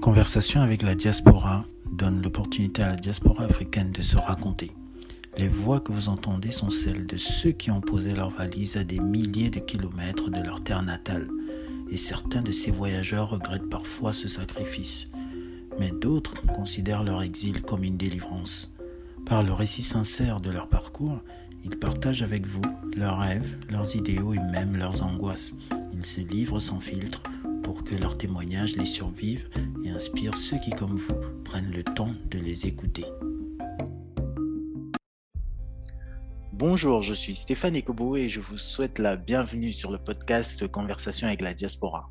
Conversation avec la diaspora donne l'opportunité à la diaspora africaine de se raconter. Les voix que vous entendez sont celles de ceux qui ont posé leurs valises à des milliers de kilomètres de leur terre natale. Et certains de ces voyageurs regrettent parfois ce sacrifice. Mais d'autres considèrent leur exil comme une délivrance. Par le récit sincère de leur parcours, ils partagent avec vous leurs rêves, leurs idéaux et même leurs angoisses. Ils se livrent sans filtre pour que leurs témoignages les survivent et inspirent ceux qui, comme vous, prennent le temps de les écouter. Bonjour, je suis Stéphane Ekobo et je vous souhaite la bienvenue sur le podcast Conversation avec la diaspora.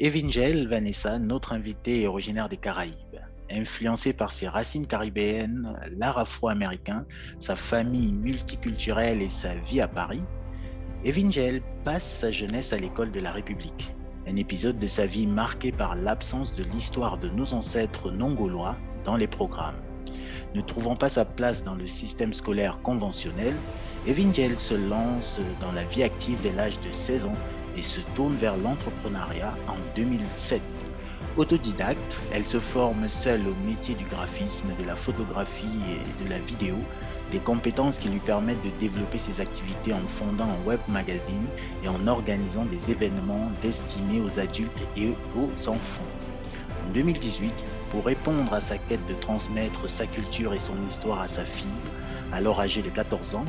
Evingel Vanessa, notre invité, est originaire des Caraïbes. Influencé par ses racines caribéennes, l'art afro-américain, sa famille multiculturelle et sa vie à Paris, Evingel passe sa jeunesse à l'école de la République, un épisode de sa vie marqué par l'absence de l'histoire de nos ancêtres non gaulois dans les programmes. Ne trouvant pas sa place dans le système scolaire conventionnel, Evingel se lance dans la vie active dès l'âge de 16 ans et se tourne vers l'entrepreneuriat en 2007. Autodidacte, elle se forme seule au métier du graphisme, de la photographie et de la vidéo, des compétences qui lui permettent de développer ses activités en fondant un web magazine et en organisant des événements destinés aux adultes et aux enfants. En 2018, pour répondre à sa quête de transmettre sa culture et son histoire à sa fille, alors âgée de 14 ans,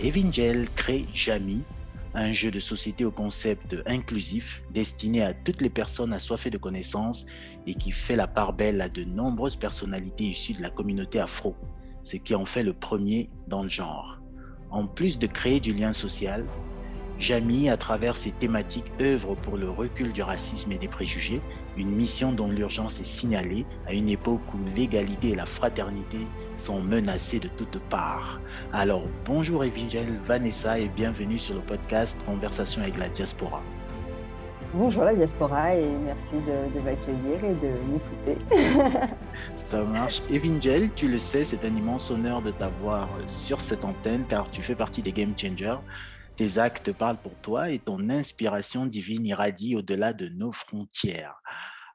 Evingel crée Jamy, un jeu de société au concept inclusif destiné à toutes les personnes assoiffées de connaissances et qui fait la part belle à de nombreuses personnalités issues de la communauté afro, ce qui en fait le premier dans le genre. En plus de créer du lien social, Jamy, à travers ses thématiques, œuvre pour le recul du racisme et des préjugés, une mission dont l'urgence est signalée à une époque où l'égalité et la fraternité sont menacées de toutes parts. Alors, bonjour Evingel, Vanessa et bienvenue sur le podcast Conversation avec la diaspora. Bonjour la diaspora et merci de, m'accueillir et de m'écouter. Ça marche. Evingel, tu le sais, c'est un immense honneur de t'avoir sur cette antenne car tu fais partie des Game Changers. Tes actes parlent pour toi et ton inspiration divine irradie au-delà de nos frontières.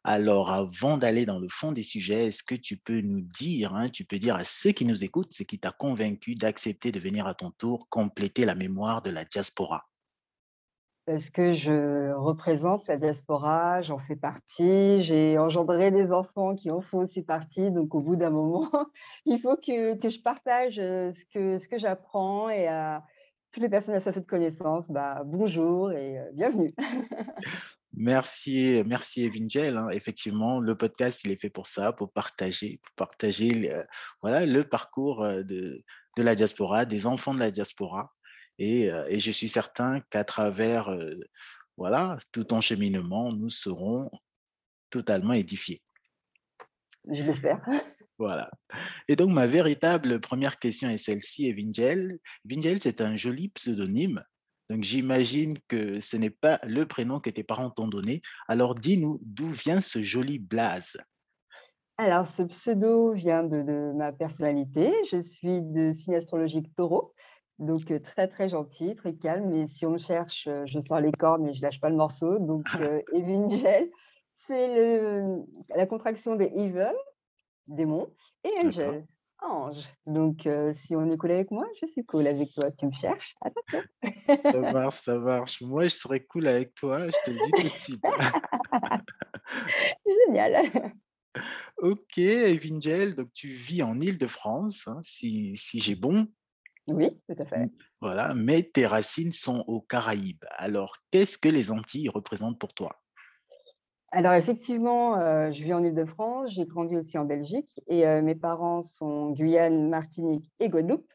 Alors, avant d'aller dans le fond des sujets, est-ce que tu peux nous dire, hein, tu peux dire à ceux qui nous écoutent ce qui t'a convaincu d'accepter de venir à ton tour compléter la mémoire de la diaspora? Parce que je représente la diaspora, j'en fais partie, j'ai engendré des enfants qui en font aussi partie, donc au bout d'un moment, il faut que, je partage ce que, ce que j'apprends et à toutes les personnes à sa de connaissance, bah, bonjour et bienvenue. Merci, merci Evingel. Hein. Effectivement, le podcast, il est fait pour ça, pour partager, partager le, voilà, le parcours de, la diaspora, des enfants de la diaspora. Et, et je suis certain qu'à travers voilà, tout ton cheminement, nous serons totalement édifiés. Je l'espère. Voilà. Et donc, ma véritable première question est celle-ci, Evingel. Evingel, c'est un joli pseudonyme. Donc, j'imagine que ce n'est pas le prénom que tes parents t'ont donné. Alors, dis-nous, d'où vient ce joli blaze? Alors, ce pseudo vient de, ma personnalité. Je suis de signe astrologique taureau. Donc, très, très gentil, très calme. Et si on me cherche, je sors les cordes, mais je lâche pas le morceau. Donc, Evingel, c'est la contraction des evil, démon, et Angel, ange. Donc, si on est cool avec moi, je suis cool avec toi. Tu me cherches Attention. ça marche, ça marche. Moi, je serais cool avec toi, je te le dis tout de suite. Génial. Ok, Evingel, donc tu vis en Île-de-France, hein, si, si j'ai bon. Oui, tout à fait. Voilà, mais tes racines sont aux Caraïbes. Alors, qu'est-ce que les Antilles représentent pour toi? Alors effectivement, je vis en Île-de-France, j'ai grandi aussi en Belgique et mes parents sont Guyane, Martinique et Guadeloupe.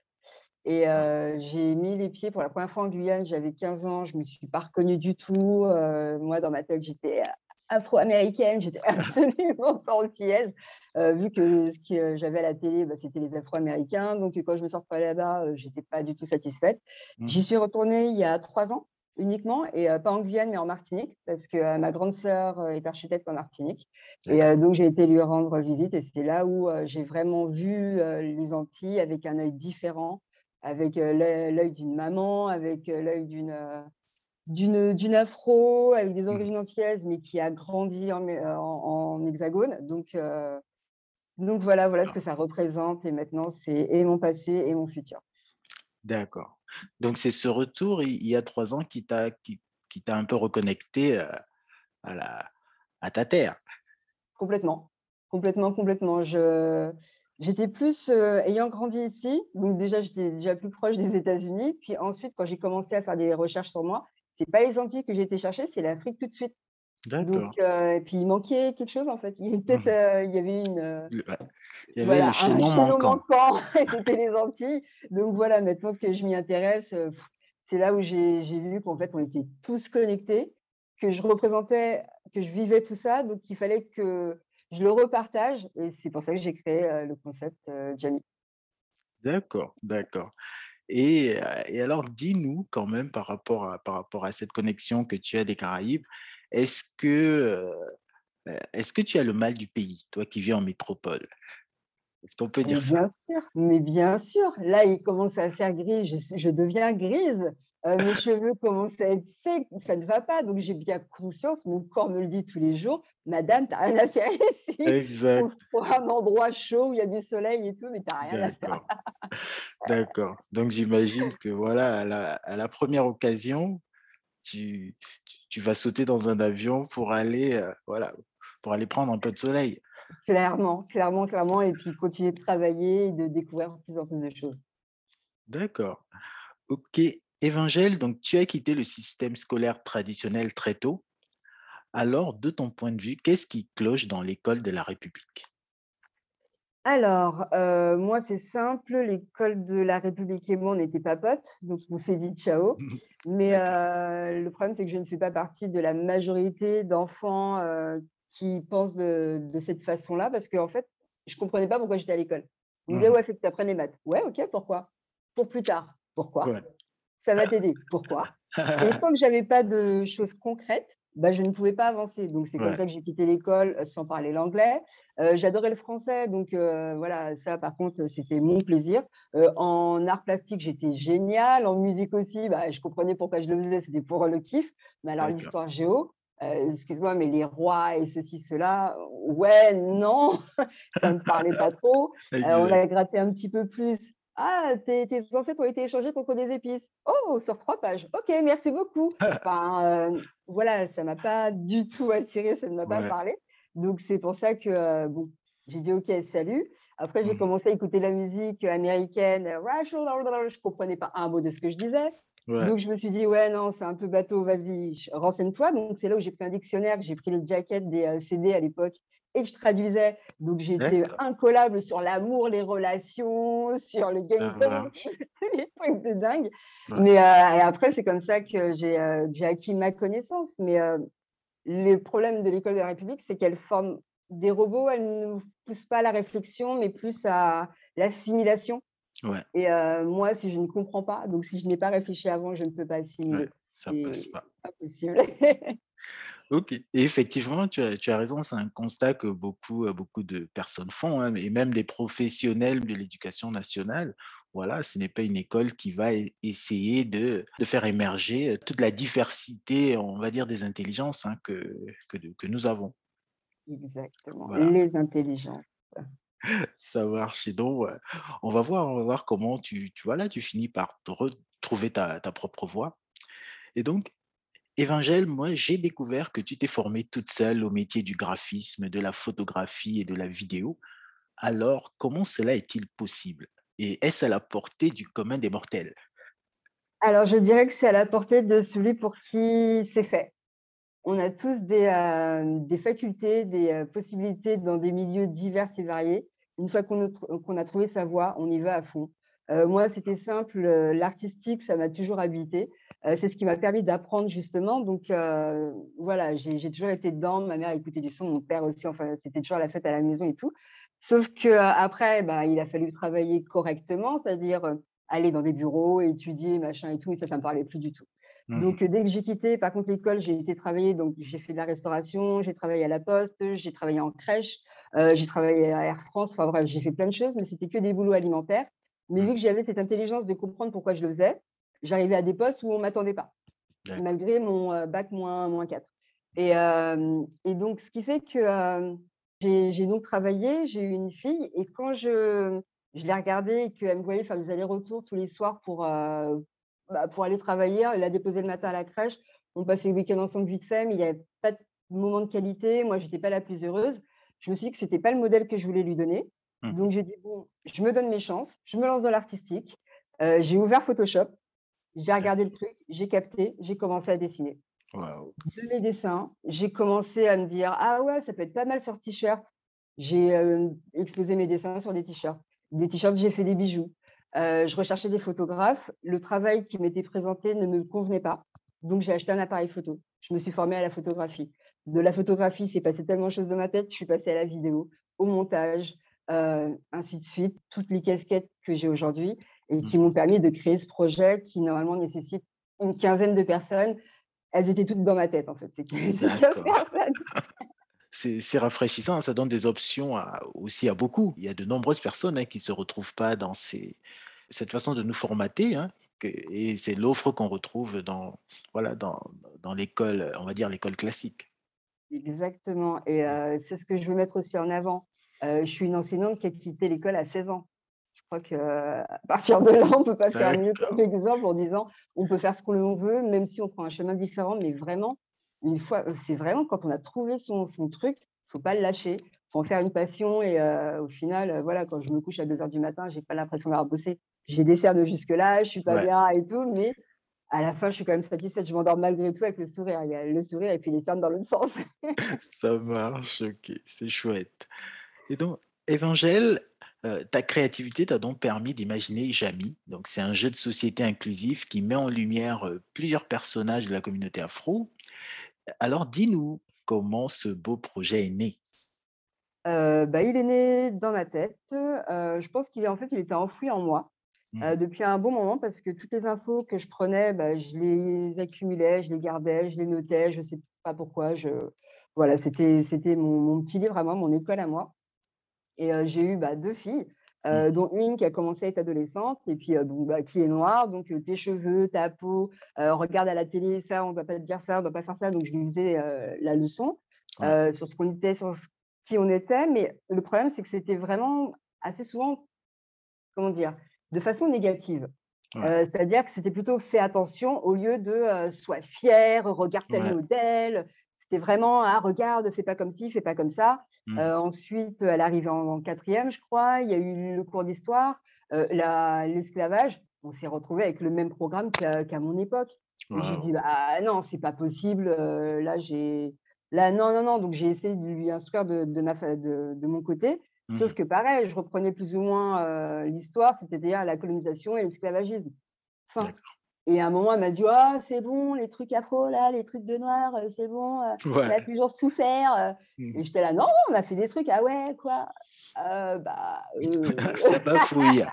Et j'ai mis les pieds pour la première fois en Guyane, j'avais 15 ans, je ne me suis pas reconnue du tout. moi, dans ma tête, j'étais afro-américaine, j'étais absolument pas antillaise, vu que ce que j'avais à la télé, bah, c'était les afro-américains. Donc quand je me suis retrouvée là-bas, je n'étais pas du tout satisfaite. Mmh. J'y suis retournée il y a trois ans uniquement, et pas en Guyane, mais en Martinique, parce que ma grande sœur est architecte en Martinique. Et donc, j'ai été lui rendre visite, et c'est là où j'ai vraiment vu les Antilles avec un œil différent, avec l'œil d'une maman, avec l'œil d'une d'une afro avec des mmh. origines antillaises, mais qui a grandi en, en, hexagone. Donc, donc voilà, voilà ce que ça représente. Et maintenant, c'est et mon passé et mon futur. D'accord. Donc c'est ce retour il y a trois ans qui t'a qui, qui t'a un peu reconnecté à, la, à ta terre. Complètement, complètement, complètement. Je, J'étais plus, ayant grandi ici, donc déjà, j'étais déjà plus proche des États-Unis. Puis ensuite, quand j'ai commencé à faire des recherches sur moi, c'est pas les Antilles que j'ai été chercher, c'est l'Afrique tout de suite. Donc, et puis il manquait quelque chose en fait. Il y, avait peut-être, mmh. il y avait une, il y avait le chaînon manquant. c'était les Antilles. Donc voilà, maintenant que je m'y intéresse, c'est là où j'ai vu qu'en fait on était tous connectés, que je représentais, que je vivais tout ça, donc il fallait que je le repartage et c'est pour ça que j'ai créé le concept Jamie. D'accord, d'accord. Et, alors, dis-nous quand même par rapport, à, par rapport à cette connexion que tu as des Caraïbes, est-ce que, est-ce que tu as le mal du pays, toi qui vis en métropole? Est-ce qu'on peut dire bien Sûr, mais bien sûr, là, il commence à faire gris, je, je deviens grise. Euh, mes cheveux commencent à être secs, ça ne va pas. Donc, j'ai bien conscience, mon corps me le dit tous les jours, Madame, tu n'as rien à faire ici. Exact. Pour un endroit chaud où il y a du soleil et tout, mais tu n'as rien à faire. D'accord. Donc, j'imagine que voilà, à la, première occasion, tu, tu, vas sauter dans un avion pour aller, euh, voilà, pour aller prendre un peu de soleil. Clairement, clairement, clairement. Et puis continuer de travailler et de découvrir de plus en plus de choses. D'accord. Ok. Évangile, donc tu as quitté le système scolaire traditionnel très tôt. Alors, de ton point de vue, qu'est-ce qui cloche dans l'école de la République? Alors, euh, moi, c'est simple. L'école de la République et moi, on n'était pas potes, donc on s'est dit ciao. Mais euh, le problème, c'est que je ne fais pas partie de la majorité d'enfants euh, qui pensent de, cette façon-là, parce qu'en fait, je ne comprenais pas pourquoi j'étais à l'école. On me disait, mmh. ouais, faut que tu apprennes les maths. Ouais, ok, pourquoi? Pour plus tard. Pourquoi? Ça va t'aider. Pourquoi? Et tant que j'avais pas de choses concrètes, bah, je ne pouvais pas avancer. Donc, c'est comme ça que j'ai quitté l'école euh, sans parler l'anglais. Euh, j'adorais le français, donc euh, voilà, ça, par contre, c'était mon plaisir. en art plastique, j'étais génial. En musique aussi, bah, je comprenais pourquoi je le faisais, c'était pour le kiff. Mais alors, l'histoire géo, excuse-moi, mais les rois et ceci, cela, ouais, non, ça ne me parlait pas trop. on a gratté un petit peu plus. Ah, tes, ancêtres ont été échangés contre des épices. Oh, sur trois pages. Ok, merci beaucoup. Enfin, euh, voilà, ça m'a pas du tout attiré, ça ne m'a pas parlé. Donc, c'est pour ça que euh, bon, j'ai dit ok, salut. Après, j'ai mmh. commencé à écouter la musique américaine. Je ne comprenais pas un mot de ce que je disais. Donc, je me suis dit, ouais, non, c'est un peu bateau, vas-y, renseigne-toi. Donc, c'est là où j'ai pris un dictionnaire, j'ai pris le jacket des euh, CD à l'époque et que je traduisais. Donc j'étais incollable sur l'amour, les relations, sur le gameplay, les trucs de dingue. Mais euh, après, c'est comme ça que j'ai euh, acquis ma connaissance. Mais euh, le problème de l'école de la République, c'est qu'elle forme des robots, elle ne nous pousse pas à la réflexion, mais plus à l'assimilation. Et moi, si je ne comprends pas, donc si je n'ai pas réfléchi avant, je ne peux pas assimiler. ça passe pas. Impossible. Ok. Et effectivement, tu as, tu as raison, c'est un constat que beaucoup, euh, beaucoup de personnes font, hein, et même des professionnels de l'éducation nationale. Voilà, ce n'est pas une école qui va essayer de, de, faire émerger euh, toute la diversité, on va dire, des intelligences hein, que, que, que, nous avons. Exactement, les intelligences. Ça marche. Et donc, on va voir, on va voir comment tu, tu, vois, là, tu finis par retrouver ta, ta propre voie. Et donc, Évangile, moi, j'ai découvert que tu t'es formée toute seule au métier du graphisme, de la photographie et de la vidéo. Alors, comment cela est-il possible? Et est-ce à la portée du commun des mortels? Alors, je dirais que c'est à la portée de celui pour qui c'est fait. On a tous des, euh, facultés, des euh, possibilités dans des milieux divers et variés. Une fois qu'on a, trouvé sa voie, on y va à fond. Euh, moi, c'était simple, l'artistique, ça m'a toujours habité. Euh, c'est ce qui m'a permis d'apprendre justement. Donc euh, voilà, j'ai toujours été dedans. Ma mère écoutait du son, mon père aussi. Enfin, c'était toujours la fête à la maison et tout. Sauf que euh, après, bah, il a fallu travailler correctement, c'est-à-dire aller dans des bureaux, étudier, machin et tout. Et ça, ça me parlait plus du tout. Mmh. Donc dès que j'ai quitté, par contre l'école, j'ai été travailler. Donc j'ai fait de la restauration, j'ai travaillé à la poste, j'ai travaillé en crèche, j'ai travaillé à Air France. Enfin bref, j'ai fait plein de choses, mais c'était que des boulots alimentaires. Mais mmh. vu que j'avais cette intelligence de comprendre pourquoi je le faisais, j'arrivais à des postes où on ne m'attendait pas. malgré mon bac moins, moins 4. Et, et, donc, ce qui fait que j'ai donc travaillé, j'ai eu une fille, et quand je, je l'ai regardée et qu'elle me voyait faire des allers-retours tous les soirs pour, bah, pour aller travailler, elle la déposer le matin à la crèche, on passait le week-end ensemble vite fait, mais il n'y avait pas de moment de qualité, moi, je n'étais pas la plus heureuse. Je me suis dit que ce n'était pas le modèle que je voulais lui donner. Mmh. Donc, j'ai dit, bon, je me donne mes chances, je me lance dans l'artistique. j'ai ouvert Photoshop, j'ai regardé le truc, j'ai capté, j'ai commencé à dessiner. De mes dessins, j'ai commencé à me dire Ah ouais, ça peut être pas mal sur t-shirt. J'ai euh, exposé mes dessins sur des t-shirts. Des t-shirts, j'ai fait des bijoux. Euh, je recherchais des photographes. Le travail qui m'était présenté ne me convenait pas. Donc, j'ai acheté un appareil photo. Je me suis formée à la photographie. De la photographie, c'est passé tellement de choses de ma tête. Je suis passée à la vidéo, au montage, euh, ainsi de suite. Toutes les casquettes que j'ai aujourd'hui et qui mmh. m'ont permis de créer ce projet qui, normalement, nécessite une quinzaine de personnes elles étaient toutes dans ma tête, en fait. C'est rafraîchissant, ça donne des options aussi à beaucoup. Il y a de nombreuses personnes hein, qui ne se retrouvent pas dans ces, cette façon de nous formater. Hein, et c'est l'offre qu'on retrouve dans, voilà, dans, dans l'école, on va dire l'école classique. Exactement. Et euh, c'est ce que je veux mettre aussi en avant. Euh, je suis une enseignante qui a quitté l'école à 16 ans crois qu'à partir de là, on ne peut pas faire mieux comme exemple en disant on peut faire ce qu'on veut, même si on prend un chemin différent, mais vraiment, une fois, c'est vraiment quand on a trouvé son, son truc, il ne faut pas le lâcher, il faut en faire une passion. Et au final, voilà, quand je me couche à 2 h du matin, je n'ai pas l'impression d'avoir bossé. J'ai des cernes jusque-là, je ne suis pas bien et tout, mais à la fin, je suis quand même satisfaite. Je m'endors malgré tout avec le sourire. Il y a le sourire et puis les cernes dans l'autre sens. Ça marche, ok, c'est chouette. Et donc, Évangile, euh, ta créativité t'a donc permis d'imaginer Jamy. Donc, c'est un jeu de société inclusif qui met en lumière euh, plusieurs personnages de la communauté afro. Alors, dis-nous comment ce beau projet est né. Euh, bah, il est né dans ma tête. je pense qu'il est en fait, il était enfoui en moi mmh. depuis un bon moment parce que toutes les infos que je prenais, bah, je les accumulais, je les gardais, je les notais. Je ne sais pas pourquoi. Je... Voilà, c'était c'était mon, mon, petit livre à moi, mon école à moi. Et j'ai eu bah, deux filles, mmh. dont une qui a commencé à être adolescente et puis bah, qui est noire. Donc tes cheveux, ta peau, regarde à la télé, ça, on ne doit pas te dire ça, on ne doit pas faire ça. Donc je lui faisais la leçon sur ce qu'on était, sur qui on était. Mais le problème, c'est que c'était vraiment assez souvent, comment dire, de façon négative. C'est-à-dire que c'était plutôt fais attention au lieu de sois fier, regarde tel modèle. C'était vraiment ah, regarde, fais pas comme ci, fais pas comme ça. Mmh. ensuite, elle arrive en, quatrième, je crois. Il y a eu le cours d'histoire, l'esclavage. On s'est retrouvé avec le même programme qu'à mon époque. J'ai dit bah non, c'est pas possible. là, j'ai là non non non. Donc j'ai essayé de lui instruire de, de, ma, de, de mon côté. Sauf mmh. que pareil, je reprenais plus ou moins l'histoire, c'est-à-dire la colonisation et l'esclavagisme. Enfin, et à un moment, elle m'a dit «Ah, c'est bon, les trucs afro, là, les trucs de noir, c'est bon, on a toujours souffert. Mmh. Et j'étais là Non, on a fait des trucs, ah ouais, quoi bah, C'est pas fouille.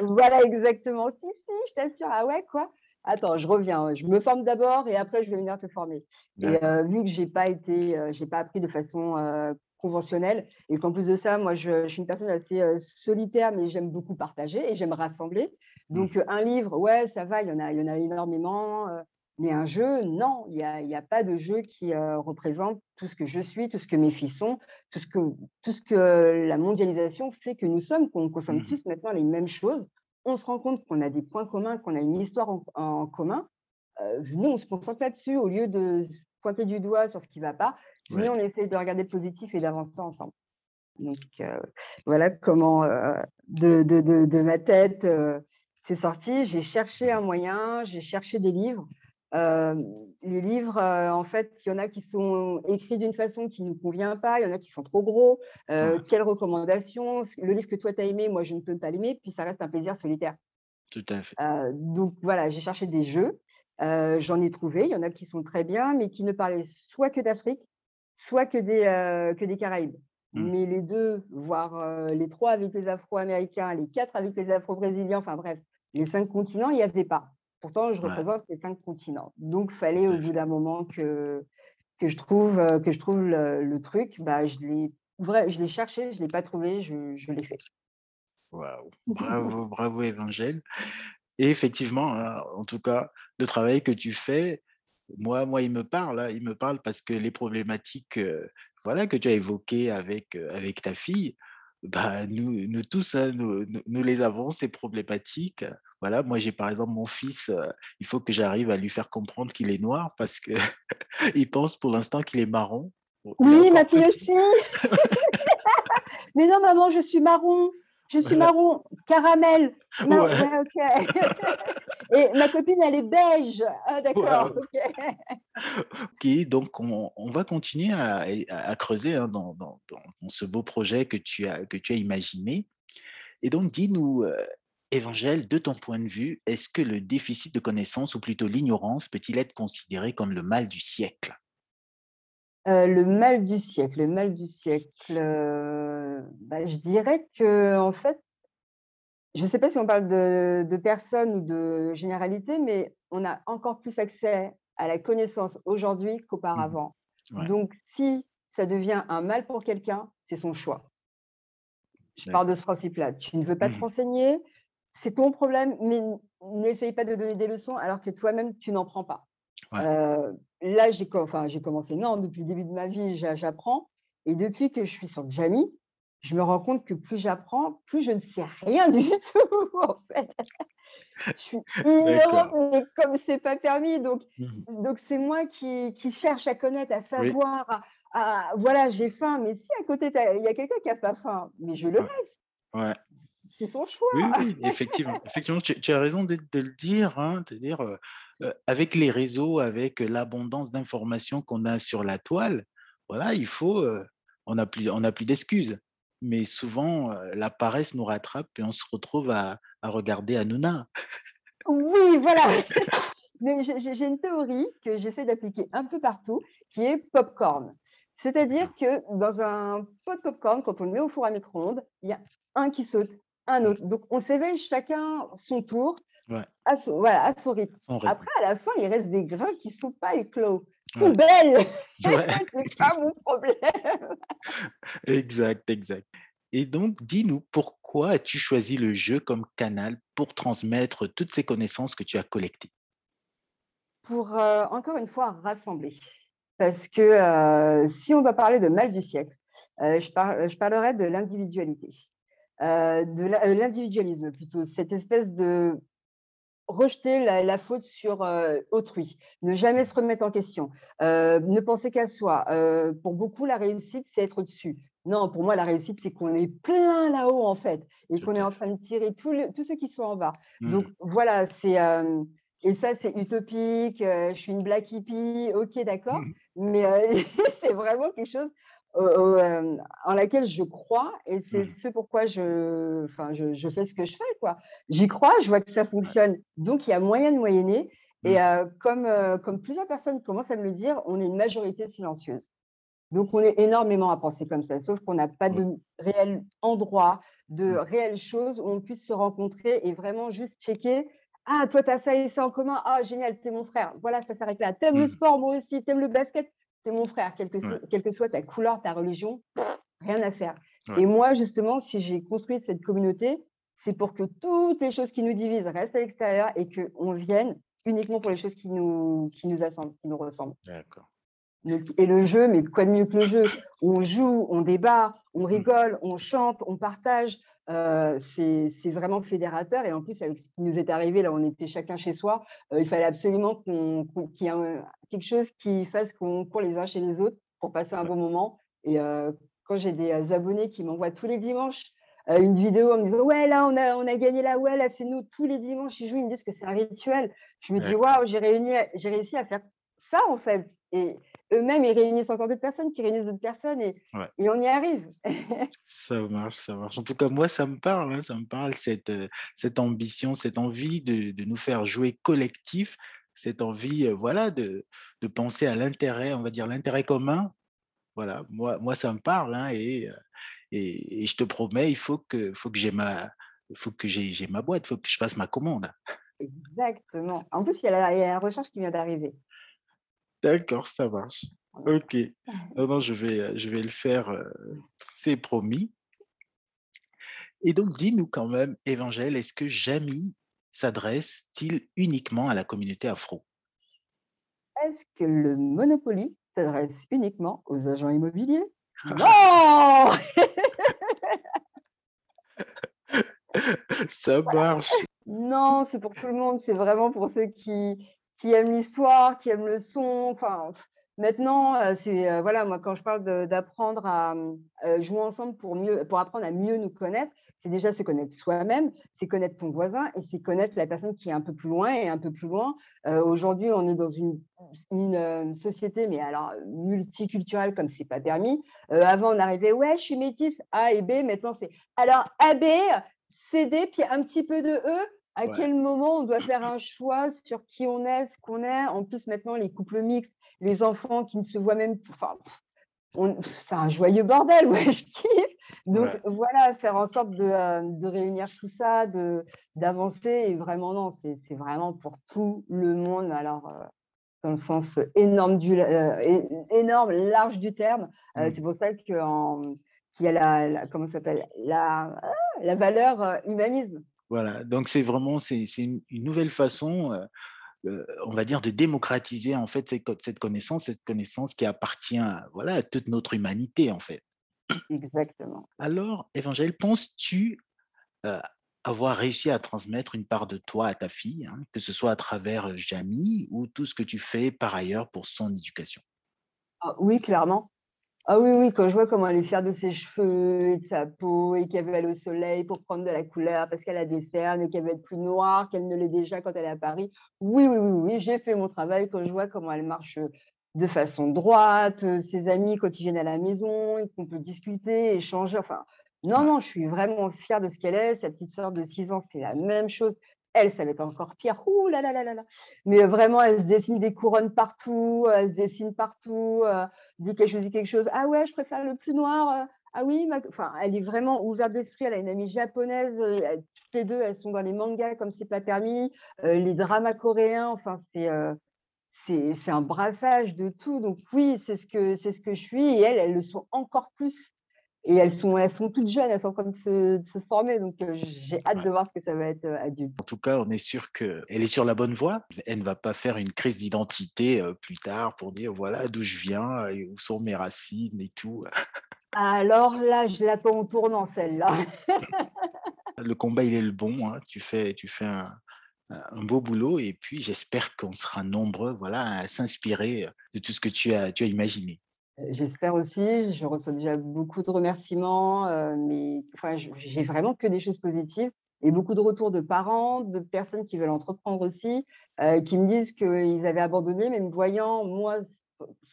voilà, exactement. Si, si, je t'assure, ah ouais, quoi Attends, je reviens. Je me forme d'abord et après, je vais venir te former. Et vu que j'ai pas été, j'ai pas appris de façon conventionnelle et qu'en plus de ça, moi, je, je, suis une personne assez solitaire, mais j'aime beaucoup partager et j'aime rassembler. Mmh. Donc, un livre, ouais, ça va, il y en a, il y en a énormément. mais un jeu, non, il n'y a, y a, pas de jeu qui représente tout ce que je suis, tout ce que mes filles sont, tout ce que, tout ce que la mondialisation fait que nous sommes, qu'on consomme mmh tous maintenant les mêmes choses. On se rend compte qu'on a des points communs, qu'on a une histoire en, commun. nous, on se concentre là-dessus au lieu de pointer du doigt sur ce qui ne va pas. Mais on essaie de regarder le positif et d'avancer ensemble. Donc, voilà comment, de, de, de, de, ma tête, c'est sorti, j'ai cherché un moyen, j'ai cherché des livres. les livres, en fait, il y en a qui sont écrits d'une façon qui ne nous convient pas, il y en a qui sont trop gros. Quelles recommandations? Le livre que toi, tu as aimé, moi, je ne peux pas l'aimer, puis ça reste un plaisir solitaire. Tout à fait. donc voilà, j'ai cherché des jeux. J'en ai trouvé, il y en a qui sont très bien, mais qui ne parlaient soit que d'Afrique, soit que des, que des Caraïbes. Mmh. Mais les deux, voire les trois avec les Afro-Américains, les quatre avec les Afro-Brésiliens, enfin bref, les cinq continents, il n'y avait pas. Pourtant, je représente les cinq continents. Donc, il fallait au bout d'un moment que, que je trouve, euh, que je trouve le, truc. Bah, je l'ai cherché, je ne l'ai pas trouvé, je, je l'ai fait. Waouh, bravo, bravo Évangile. Et effectivement, en tout cas, le travail que tu fais, moi, moi, il me parle, hein, il me parle parce que les problématiques, euh, voilà, que tu as évoquées avec, euh, avec ta fille, bah, nous, nous tous, hein, nous, nous- les avons, ces problématiques. Voilà, moi, j'ai par exemple mon fils, euh, il faut que j'arrive à lui faire comprendre qu'il est noir parce que il pense pour l'instant qu'il est marron. Oui, ma fille petit. aussi. Mais non, maman, je suis marron. Je suis Voilà. marron. Caramel. Non, Ouais. Et ma copine, elle est beige. Ah, d'accord, ok. Ok, donc on, on va continuer à, à- à creuser hein, dans, dans- dans- dans ce beau projet que tu as, que tu as imaginé. Et donc, dis-nous, euh, Évangèle, de ton point de vue, est-ce que le déficit de connaissances, ou plutôt l'ignorance, peut-il être considéré comme le mal du siècle? Euh, le mal du siècle, le mal du siècle. euh, bah, je dirais que, en fait, je ne sais pas si on parle de, de personnes ou de généralité, mais on a encore plus accès à la connaissance aujourd'hui Mhm. qu'auparavant. Ouais, Donc, si ça devient un mal pour quelqu'un, c'est son choix. Je pars de ce principe-là. Tu ne veux pas te Mhm. renseigner, c'est ton problème, mais n'essaye pas de donner des leçons alors que toi-même, tu n'en prends pas. Ouais, Euh, là, j'ai enfin, commencé, non, depuis le début de ma vie, j'a- j'apprends. Et depuis que je suis sur Jamie, je me rends compte que plus j'apprends, plus je ne sais rien du tout, en fait. Je suis ignorante, mais comme c'est pas permis. Donc, Mhm. donc c'est moi qui, qui cherche à connaître, à Oui, savoir. à- à- voilà, j'ai faim, mais si à côté, il y a quelqu'un qui n'a pas faim, mais je le ouais, laisse, ouais. c'est son choix. Oui, oui, effectivement. Effectivement, tu, tu as raison de, de le dire, hein, de dire euh, euh, avec les réseaux, avec l'abondance d'informations qu'on a sur la toile, voilà, il faut, euh, on n'a plus, on n'a plus d'excuses. Mais souvent, la paresse nous rattrape et on se retrouve à, à regarder Hanouna. Oui, voilà. Mais j'ai une théorie que j'essaie d'appliquer un peu partout, qui est popcorn. C'est-à-dire que dans un pot de popcorn, quand on le met au four à micro-ondes, il y a un qui saute, un Mm. autre. Donc on s'éveille chacun son tour, Ouais, à son, voilà, à son rythme. son rythme. Après, à la fin, il reste des grains qui ne sont pas éclos. Ouais, Poubelle C'est pas mon problème. exact, exact. Et donc, dis-nous, pourquoi as-tu choisi le jeu comme canal pour transmettre toutes ces connaissances que tu as collectées? Pour, euh, encore une fois, rassembler. Parce que euh, si on doit parler de mal du siècle, euh, je, par- je parlerai de l'individualité, de l'individualisme plutôt, cette espèce de rejeter la, la faute sur euh, autrui, ne jamais se remettre en question, euh, ne penser qu'à soi. Euh, pour beaucoup, la réussite, c'est être au-dessus. Non, pour moi, la réussite, c'est qu'on est plein là-haut, en fait, et qu'on est en train de tirer tous, ceux qui sont en bas. Donc, Mhm. voilà, c'est. et ça, c'est utopique. je suis une black hippie, ok, d'accord. Mhm. Mais c'est vraiment quelque chose euh, en laquelle je crois et c'est Mhm. ce pourquoi je, enfin, je, je fais ce que je fais. quoi. J'y crois, je vois que ça fonctionne. Donc, il y a moyen de moyenner. Et Mhm. euh, comme, euh, comme plusieurs personnes commencent à me le dire, on est une majorité silencieuse. Donc, on est énormément à penser comme ça, sauf qu'on n'a pas de réel endroit, de Mhm. réelles choses où on puisse se rencontrer et vraiment juste checker. Ah, toi, tu as ça et ça en commun? Ah, génial, t'es mon frère. Voilà, ça s'arrête là. T'aimes le sport, moi aussi. T'aimes le basket, t'es mon frère. Quelle que, Ouais. so- quelle que soit ta couleur, ta religion, rien à faire. Ouais. Et moi, justement, si j'ai construit cette communauté, c'est pour que toutes les choses qui nous divisent restent à l'extérieur et qu'on vienne uniquement pour les choses qui nous, qui nous assemblent, qui nous ressemblent. D'accord. Et le jeu, mais quoi de mieux que le jeu? On joue, on débat, on Mhm. rigole, on chante, on partage. Euh, c'est vraiment fédérateur. Et en plus, avec ce qui nous est arrivé, là, on était chacun chez soi. euh, il fallait absolument qu'il y ait un- quelque chose qui fasse qu'on court les uns chez les autres pour passer un bon moment. Et euh, quand j'ai des abonnés qui m'envoient tous les dimanches une vidéo en me disant Ouais, là, on a, on a gagné la ouais, là, c'est nous, tous les dimanches, ils jouent, ils me disent que c'est un rituel. Je me dis. Waouh, j'ai réussi à faire ça, en fait. Et eux-mêmes, ils réunissent encore d'autres personnes qui réunissent d'autres personnes et, Ouais. et on y arrive. Ça marche, ça marche. En tout cas, moi, ça me parle, hein, ça me parle, cette, euh, cette ambition, cette envie de, de nous faire jouer collectif, cette envie, euh, voilà, de, de penser à l'intérêt, on va dire l'intérêt commun. Voilà, moi, moi, ça me parle, hein, et, euh, et, et je te promets, il faut que, faut que j'ai ma, faut que j'ai, j'ai ma boîte, il faut que je fasse ma commande. Exactement. En plus, il y a la, il y a la recherche qui vient d'arriver. D'accord, ça marche. Ok. Non, non, je vais, euh, je vais le faire, euh, c'est promis. Et donc, dis-nous quand même, Évangèle, est-ce que Jamie s'adresse-t-il uniquement à la communauté afro? Est-ce que le Monopoly s'adresse uniquement aux agents immobiliers? Non Ça marche. Non, c'est pour tout le monde. C'est vraiment pour ceux qui, qui aiment l'histoire, qui aiment le son. Enfin, Maintenant, c'est voilà, moi quand je parle d'apprendre à jouer ensemble pour mieux, pour apprendre à mieux nous connaître, c'est déjà se connaître soi-même, c'est connaître ton voisin et c'est connaître la personne qui est un peu plus loin et un peu plus loin. Aujourd'hui, on est dans une, une société, mais alors multiculturelle comme c'est pas permis. avant, on arrivait, ouais, je suis métisse, A et B. Maintenant, c'est alors AB, CD, puis un petit peu de E. À quel moment on doit faire un choix sur qui on est, ce qu'on est? En plus, maintenant, les couples mixtes, les enfants qui ne se voient même enfin, c'est un joyeux bordel, ouais, je kiffe. Donc voilà, faire en sorte de, euh, de réunir tout ça, d'avancer. Et vraiment, non, c'est vraiment pour tout le monde. Alors, euh, dans le sens énorme, du, euh, énorme large du terme. Mmh. C'est pour ça qu'il y a la, la comment s'appelle? La, ah, la valeur humanisme. Voilà, donc c'est vraiment c'est une, une, nouvelle façon on va dire, de démocratiser en fait cette, connaissance, cette connaissance qui appartient à, voilà, à toute notre humanité en fait. Exactement. Alors, Évangile, penses-tu avoir réussi à transmettre une part de toi à ta fille, hein, que ce soit à travers Jamie ou tout ce que tu fais par ailleurs pour son éducation? Ah Oui, clairement. Ah oui, oui, quand je vois comment elle est fière de ses cheveux et de sa peau et qu'elle veut aller au soleil pour prendre de la couleur parce qu'elle a des cernes et qu'elle veut être plus noire qu'elle ne l'est déjà quand elle est à Paris. Oui, oui, oui, oui, j'ai fait mon travail quand je vois comment elle marche de façon droite, ses amis quand ils viennent à la maison, qu'on peut discuter, échanger. Enfin, non, non, je suis vraiment fière de ce qu'elle est. Sa petite sœur de 6 ans, c'est la même chose. Elle, ça va être encore pire. Ouh là là là là là. Mais vraiment, elle se dessine des couronnes partout, elle se dessine partout dit qu'elle choisit quelque chose. Ah ouais, je préfère le plus noir. Euh, ah oui, enfin, elle est vraiment ouverte d'esprit. Elle a une amie japonaise. Euh, toutes les deux, elles sont dans les mangas comme c'est pas permis. Euh, les dramas coréens. Enfin, c'est c'est un brassage de tout. Donc oui, c'est ce que c'est ce que je suis. Et elles, elles le sont encore plus. Et elles sont, elles sont toutes jeunes, elles sont en train de se, se former, donc j'ai hâte de voir ce que ça va être adulte. En tout cas, on est sûr qu'elle est sur la bonne voie. Elle ne va pas faire une crise d'identité plus tard pour dire voilà d'où je viens, et où sont mes racines et tout. Alors là, je l'attends au tournant, celle-là. le combat, il est le bon. Hein. Tu fais, tu fais un, un beau boulot et puis j'espère qu'on sera nombreux voilà, à s'inspirer de tout ce que tu as, tu as imaginé. J'espère aussi, je reçois déjà beaucoup de remerciements, mais enfin, j'ai vraiment que des choses positives et beaucoup de retours de parents, de personnes qui veulent entreprendre aussi, qui me disent qu'ils avaient abandonné, mais me voyant, moi,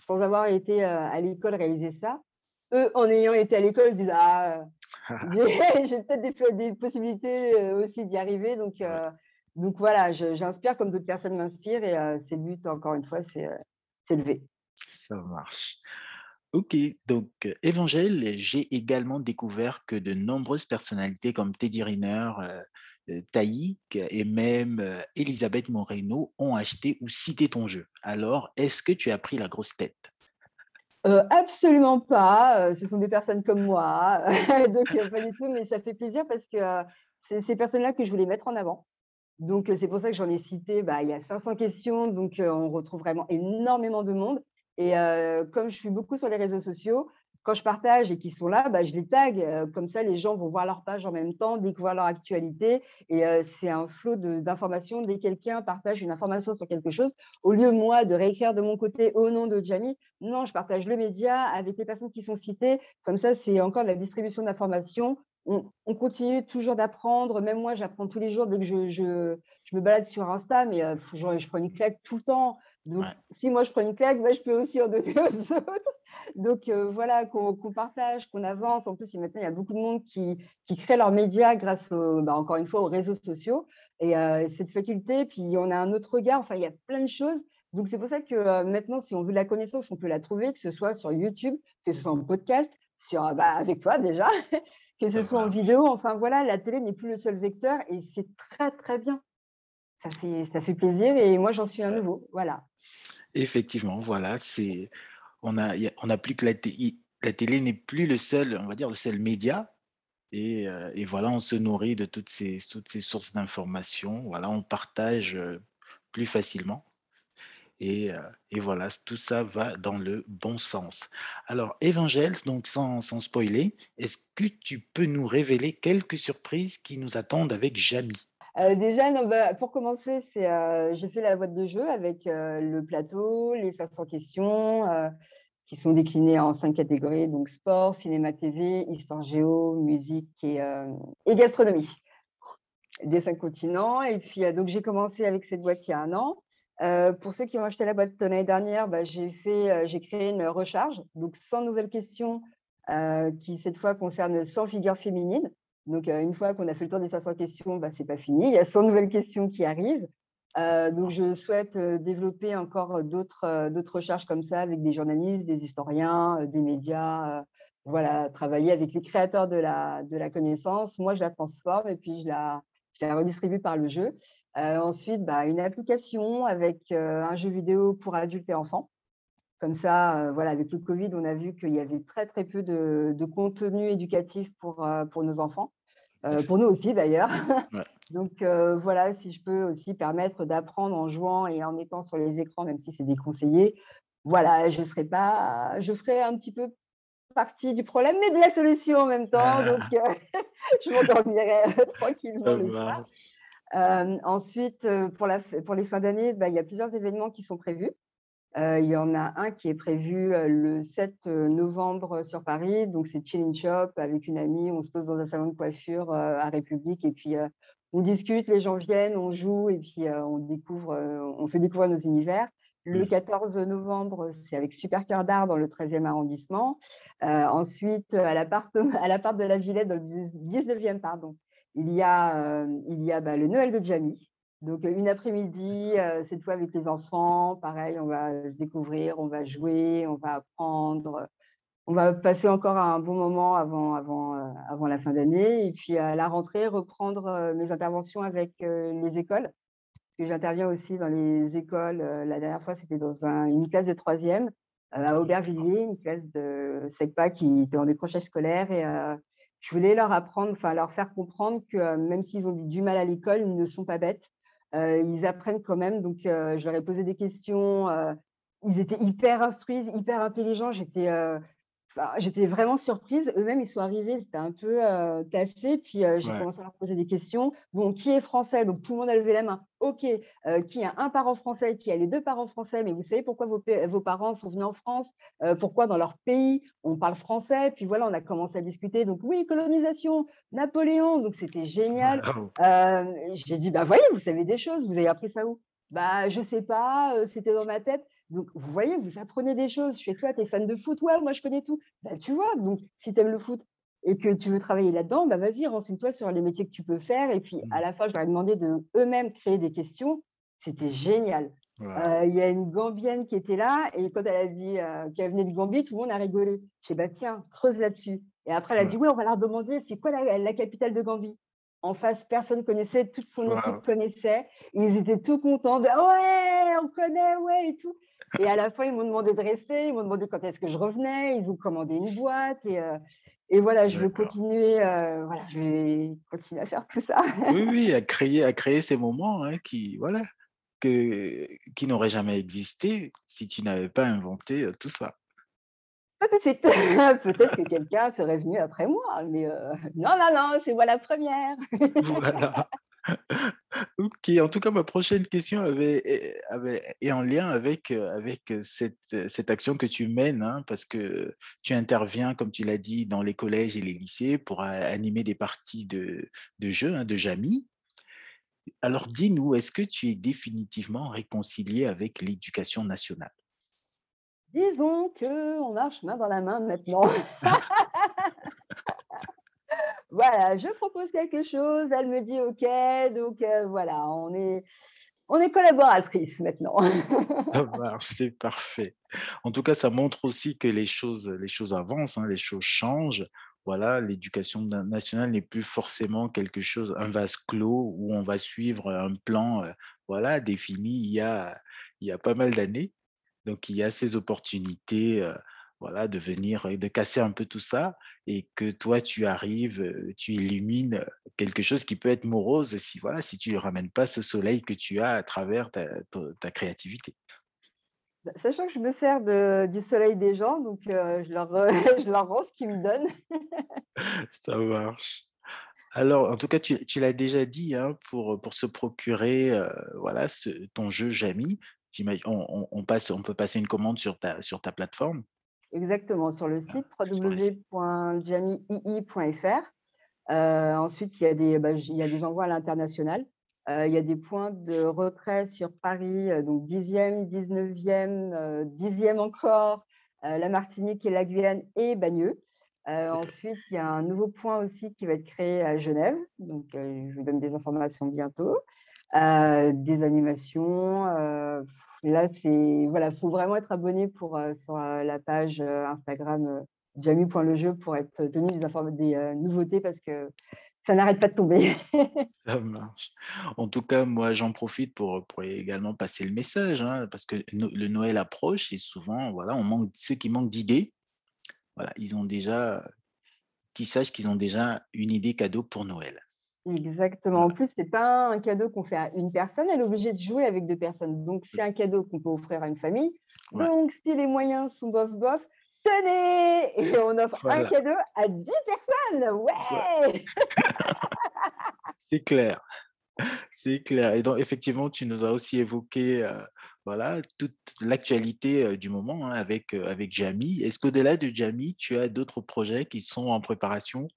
sans avoir été à l'école réaliser ça, eux, en ayant été à l'école, disent «Ah, j'ai peut-être des, des, possibilités aussi d'y arriver». Donc, donc voilà, j'inspire comme d'autres personnes m'inspirent et c'est le but, encore une fois, c'est élevé. Ça marche. Ok, donc Évangile, j'ai également découvert que de nombreuses personnalités comme Teddy Riner, euh, Taïk et même Elisabeth Moreno ont acheté ou cité ton jeu. Alors, est-ce que tu as pris la grosse tête? Absolument pas. Ce sont des personnes comme moi, donc pas du tout. Mais ça fait plaisir parce que c'est ces personnes-là que je voulais mettre en avant. Donc c'est pour ça que j'en ai cité. Bah, il y a 500 questions, donc on retrouve vraiment énormément de monde. Et comme je suis beaucoup sur les réseaux sociaux, quand je partage et qu'ils sont là, bah, je les tag. comme ça, les gens vont voir leur page en même temps, découvrir leur actualité. Et c'est un flot d'informations. Dès que quelqu'un partage une information sur quelque chose, au lieu, moi, de réécrire de mon côté au nom de Jamie, non, je partage le média avec les personnes qui sont citées. Comme ça, c'est encore la distribution d'informations. On, continue toujours d'apprendre. Même moi, j'apprends tous les jours dès que je, je, me balade sur Insta, mais je prends une claque tout le temps. Donc, si moi je prends une claque, bah, je peux aussi en donner aux autres. Donc, euh, voilà, qu'on partage, qu'on avance. En plus, maintenant, il y a beaucoup de monde qui, qui crée leurs médias grâce, bah, encore une fois, aux réseaux sociaux. Et euh, cette faculté, puis on a un autre regard. Enfin, il y a plein de choses. Donc, c'est pour ça que euh, maintenant, si on veut la connaissance, on peut la trouver, que ce soit sur YouTube, que ce soit en podcast, sur, bah, avec toi déjà, que ce soit en vidéo. Enfin, voilà, la télé n'est plus le seul vecteur et c'est très, très bien. Ça fait, ça fait plaisir et moi, j'en suis un nouveau. Voilà. Effectivement, voilà, c'est on a, on plus que la, la télé n'est plus le seul, on va dire, le seul média, Et, euh, et voilà, on se nourrit de toutes ces, toutes ces sources d'informations. Voilà, on partage euh, plus facilement. Et, euh, et voilà, tout ça va dans le bon sens. Alors, Évangèle, donc sans, sans spoiler, est-ce que tu peux nous révéler quelques surprises qui nous attendent avec Jamie? Heu, déjà, bah, pour commencer, heu, j'ai fait la boîte de jeu avec, heu, le plateau, les 500 questions, qui sont déclinées en 5 catégories, donc sport, cinéma, TV, histoire géo, musique et gastronomie, des 5 continents et puis, donc j'ai commencé avec cette boîte il y a un an. Pour ceux qui ont acheté la boîte l'année dernière, bah, j'ai créé une recharge, donc 100 nouvelles questions, qui cette fois concernent 100 figures féminines. Donc, heu, une fois qu'on a fait le tour des 500 questions, bah, c'est pas fini, il y a 100 nouvelles questions qui arrivent. Heu, donc je souhaite, heu, développer encore, d'autres, recherches comme ça avec des journalistes, des historiens, des médias, voilà, travailler avec les créateurs de la connaissance. Moi, je la transforme et puis je la redistribue par le jeu. Ensuite, bah, une application avec, un jeu vidéo pour adultes et enfants. Comme ça, voilà, avec le covid, on a vu qu'il y avait très, très peu de contenu éducatif pour nos enfants, Eff- pour nous aussi d'ailleurs. Ouais. Donc heu, voilà, si je peux aussi permettre d'apprendre en jouant et en étant sur les écrans, même si c'est déconseillé, voilà, je serai pas je ferai un petit peu partie du problème, mais de la solution en même temps, donc Ah, heu, je m'endormirai, tranquillement le soir. ensuite, pour la pour les fins d'année, bah, il y a plusieurs événements qui sont prévus. Heu, il y en a un qui est prévu, heu, le 7 novembre sur Paris, donc c'est Chill in Shop avec une amie, on se pose dans un salon de coiffure, à République et puis, on discute, les gens viennent, on joue et puis, on découvre, on fait découvrir nos univers. Le Mm. 14 novembre, c'est avec Super Cœur d'Art dans le 13e arrondissement. Ensuite, à l'appart de la Villette dans le 19e pardon, il y a, hem, il y a, bah, le Noël de Jamie. Donc, heu, une après-midi, heu, cette fois avec les enfants, pareil, on va se découvrir, on va jouer, on va apprendre, on va passer encore un bon moment avant avant, avant la fin d'année et puis à la rentrée, reprendre, mes interventions avec, les écoles. Parce que j'interviens aussi dans les écoles, la dernière fois, c'était dans un une classe de troisième à Aubervilliers, une classe de SECPA qui était en décrochage scolaire et je voulais leur apprendre, enfin leur faire comprendre que, même s'ils ont du mal à l'école, ils ne sont pas bêtes. Ils apprennent quand même donc je leur ai posé des questions, ils étaient hyper instruits, hyper intelligents. J'étais, enfin, j'étais vraiment surprise. Eux-mêmes, ils sont arrivés, ils étaient un peu, heu, cassés puis, heu, j'ai Ouais. commencé à leur poser des questions. Bon, qui est français? Donc tout le monde a levé la main. OK, heu, qui a un parent français? Qui a les 2 parents français? Mais vous savez pourquoi vos vos parents sont venus en France? Pourquoi dans leur pays, on parle français? Puis voilà, on a commencé à discuter. Donc oui, colonisation, Napoléon, donc c'était génial. J'ai dit: «Bah, voyez, vous savez des choses, vous avez appris ça où?» «Bah, je sais pas, c'était dans ma tête». Donc vous voyez, vous apprenez des choses. Je fais: «Toi, tu es fan de foot?» «Ouais, moi je connais tout». Bah, tu vois? Donc si tu aimes le foot et que tu veux travailler là-dedans, bah, vas-y, renseigne-toi sur les métiers que tu peux faire et puis à Mm. la fin, je leur ai demandé de eux-mêmes créer des questions. C'était génial. Heu, il y a une Gambienne qui était là et quand elle a dit, heu, qu'elle venait de Gambie, tout le monde a rigolé. Je fais: «Bah, tiens, creuse là-dessus» et après elle a dit: Ouais. «Oui, on va leur demander c'est quoi la la capitale de Gambie?» En face, personne connaissait, toute son équipe connaissait. Ils étaient tout contents de: «Ouais, on connaît, ouais» et tout et à la fin, ils m'ont demandé de rester, ils m'ont demandé quand est-ce que je revenais, ils ont commandé une boîte et heu et voilà, je veux continuer, heu, voilà, je vais continuer à faire tout ça. Oui, oui, à créer, à créer ces moments hein, qui, voilà, que, qui n'auraient jamais existé si tu n'avais pas inventé euh, tout ça. Pas tout de suite. Peut-être que quelqu'un serait venu après moi, mais heu, non, non, non, c'est moi la première. Voilà. OK. En tout cas, ma prochaine question avait est avait est en lien avec, heu, avec, heu, cette, cette action que tu mènes, hein, parce que tu interviens, comme tu l'as dit, dans les collèges et les lycées pour animer des parties de de jeux, hein, de Jamy. Alors dis-nous, est-ce que tu es définitivement réconcilié avec l'éducation nationale? Disons qu'on marche main dans la main maintenant. Voilà, je propose quelque chose, elle me dit OK, donc heu, voilà, on est on est collaboratrices maintenant. Ça marche, c'est parfait. En tout cas, ça montre aussi que les choses les choses avancent, hein, les choses changent. Voilà, l'éducation na nationale n'est plus forcément quelque chose un vase clos où on va suivre un plan, heu, voilà, défini il y a il y a pas mal d'années. Donc il y a ces opportunités, heu, voilà, de venir et de casser un peu tout ça et que toi, tu arrives, tu illumines quelque chose qui peut être morose si, voilà, si tu ne ramènes pas ce soleil que tu as à travers ta, créativité. Bah, sachant que je me sers du soleil des gens, donc je, leur, je leur rends ce qu'ils me donnent. ça marche. Alors, en tout cas, tu, l'as déjà dit, hein, pour, pour se procurer voilà, ce, ton jeu Jamy, on, on, passe, on peut passer une commande sur ta, sur ta plateforme. Exactement, sur le site www.jamii.fr. Euh, ensuite, il y, a des, bah, il y a des envois à l'international. Euh, il y a des points de retrait sur Paris, euh, donc 10e, 19e, 10e encore, la Martinique et la Guyane et Bagneux. ensuite, il y a un nouveau point aussi qui va être créé à Genève. Donc, je vous donne des informations bientôt. des animations, là, c'est voilà, faut vraiment être abonné pour euh, sur euh, la page euh, Instagram jamy.lejeu pour être tenu des, des nouveautés parce que ça n'arrête pas de tomber. ça marche. En tout cas, moi, j'en profite pour, pour, également passer le message, hein, parce que le Noël approche et souvent, voilà, on manque ceux qui manquent d'idées. Voilà, ils ont déjà, qui sachent qu'ils ont déjà une idée cadeau pour Noël. Exactement. En plus, c'est pas un cadeau qu'on fait à une personne, elle est obligée de jouer avec deux personnes. Donc, c'est un cadeau qu'on peut offrir à une famille. Donc, si les moyens sont bof-bof, tenez Et on offre un cadeau à 10 personnes Ouais, C'est clair. C'est clair. Et donc, effectivement, tu nous as aussi évoqué euh, voilà, toute l'actualité euh, du moment hein, avec, euh, avec Jamie. Est-ce qu'au-delà de Jamie, tu as d'autres projets qui sont en préparation?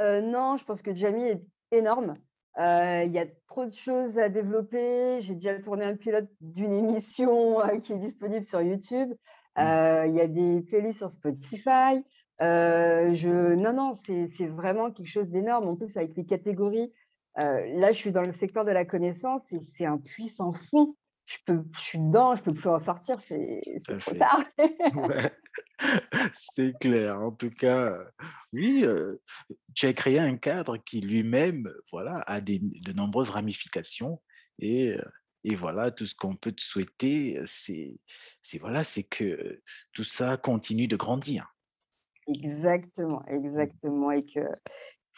Non, je pense que Jamie est énorme. il y a trop de choses à développer. J'ai déjà tourné un pilote d'une émission, qui est disponible sur YouTube. Mmh. il y a des playlists sur Spotify. je non, non, c'est vraiment quelque chose d'énorme. En plus, avec les catégories, là, je suis dans le secteur de la connaissance et c'est un puissant fond. Je peux je suis dedans, je peux plus en sortir, c'est trop tard. C'est clair. En tout cas, oui, tu as créé un cadre qui lui-même, voilà, a de nombreuses ramifications et, et voilà, tout ce qu'on peut te souhaiter, c'est, c'est voilà, c'est que tout ça continue de grandir. Exactement, exactement. Et que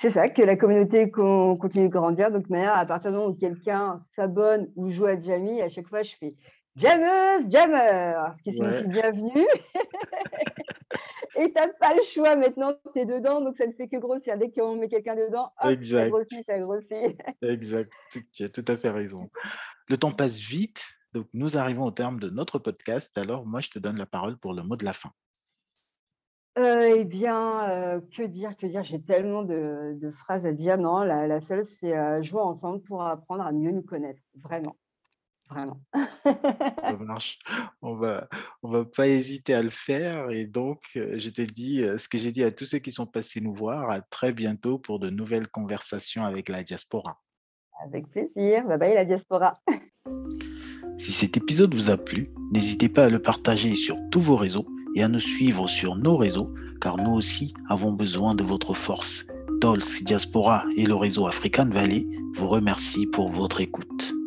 c'est ça, que la communauté continue de grandir. Donc, manière, à partir du moment où quelqu'un s'abonne ou joue à Jamie, à chaque fois, je fais Jameuse, jammer, ce qui signifie bienvenue. et t'as pas le choix maintenant, tu es dedans, donc ça ne fait que grossir. Dès qu'on met quelqu'un dedans, hop, exact. ça grossit, ça grossit. exact, tu as tout à fait raison. Le temps passe vite, donc nous arrivons au terme de notre podcast. Alors moi, je te donne la parole pour le mot de la fin. Euh, eh bien, euh, que dire, que dire? J'ai tellement de, phrases à dire. Non, la, seule, c'est euh, jouer ensemble pour apprendre à mieux nous connaître, vraiment. Vraiment. Ça marche. On va, on va pas hésiter à le faire. Et donc, je te dis ce que j'ai dit à tous ceux qui sont passés nous voir. À très bientôt pour de nouvelles conversations avec la diaspora. Avec plaisir. Bye bye la diaspora. Si cet épisode vous a plu, n'hésitez pas à le partager sur tous vos réseaux et à nous suivre sur nos réseaux, car nous aussi avons besoin de votre force. Tolsk Diaspora et le réseau African Valley vous remercient pour votre écoute.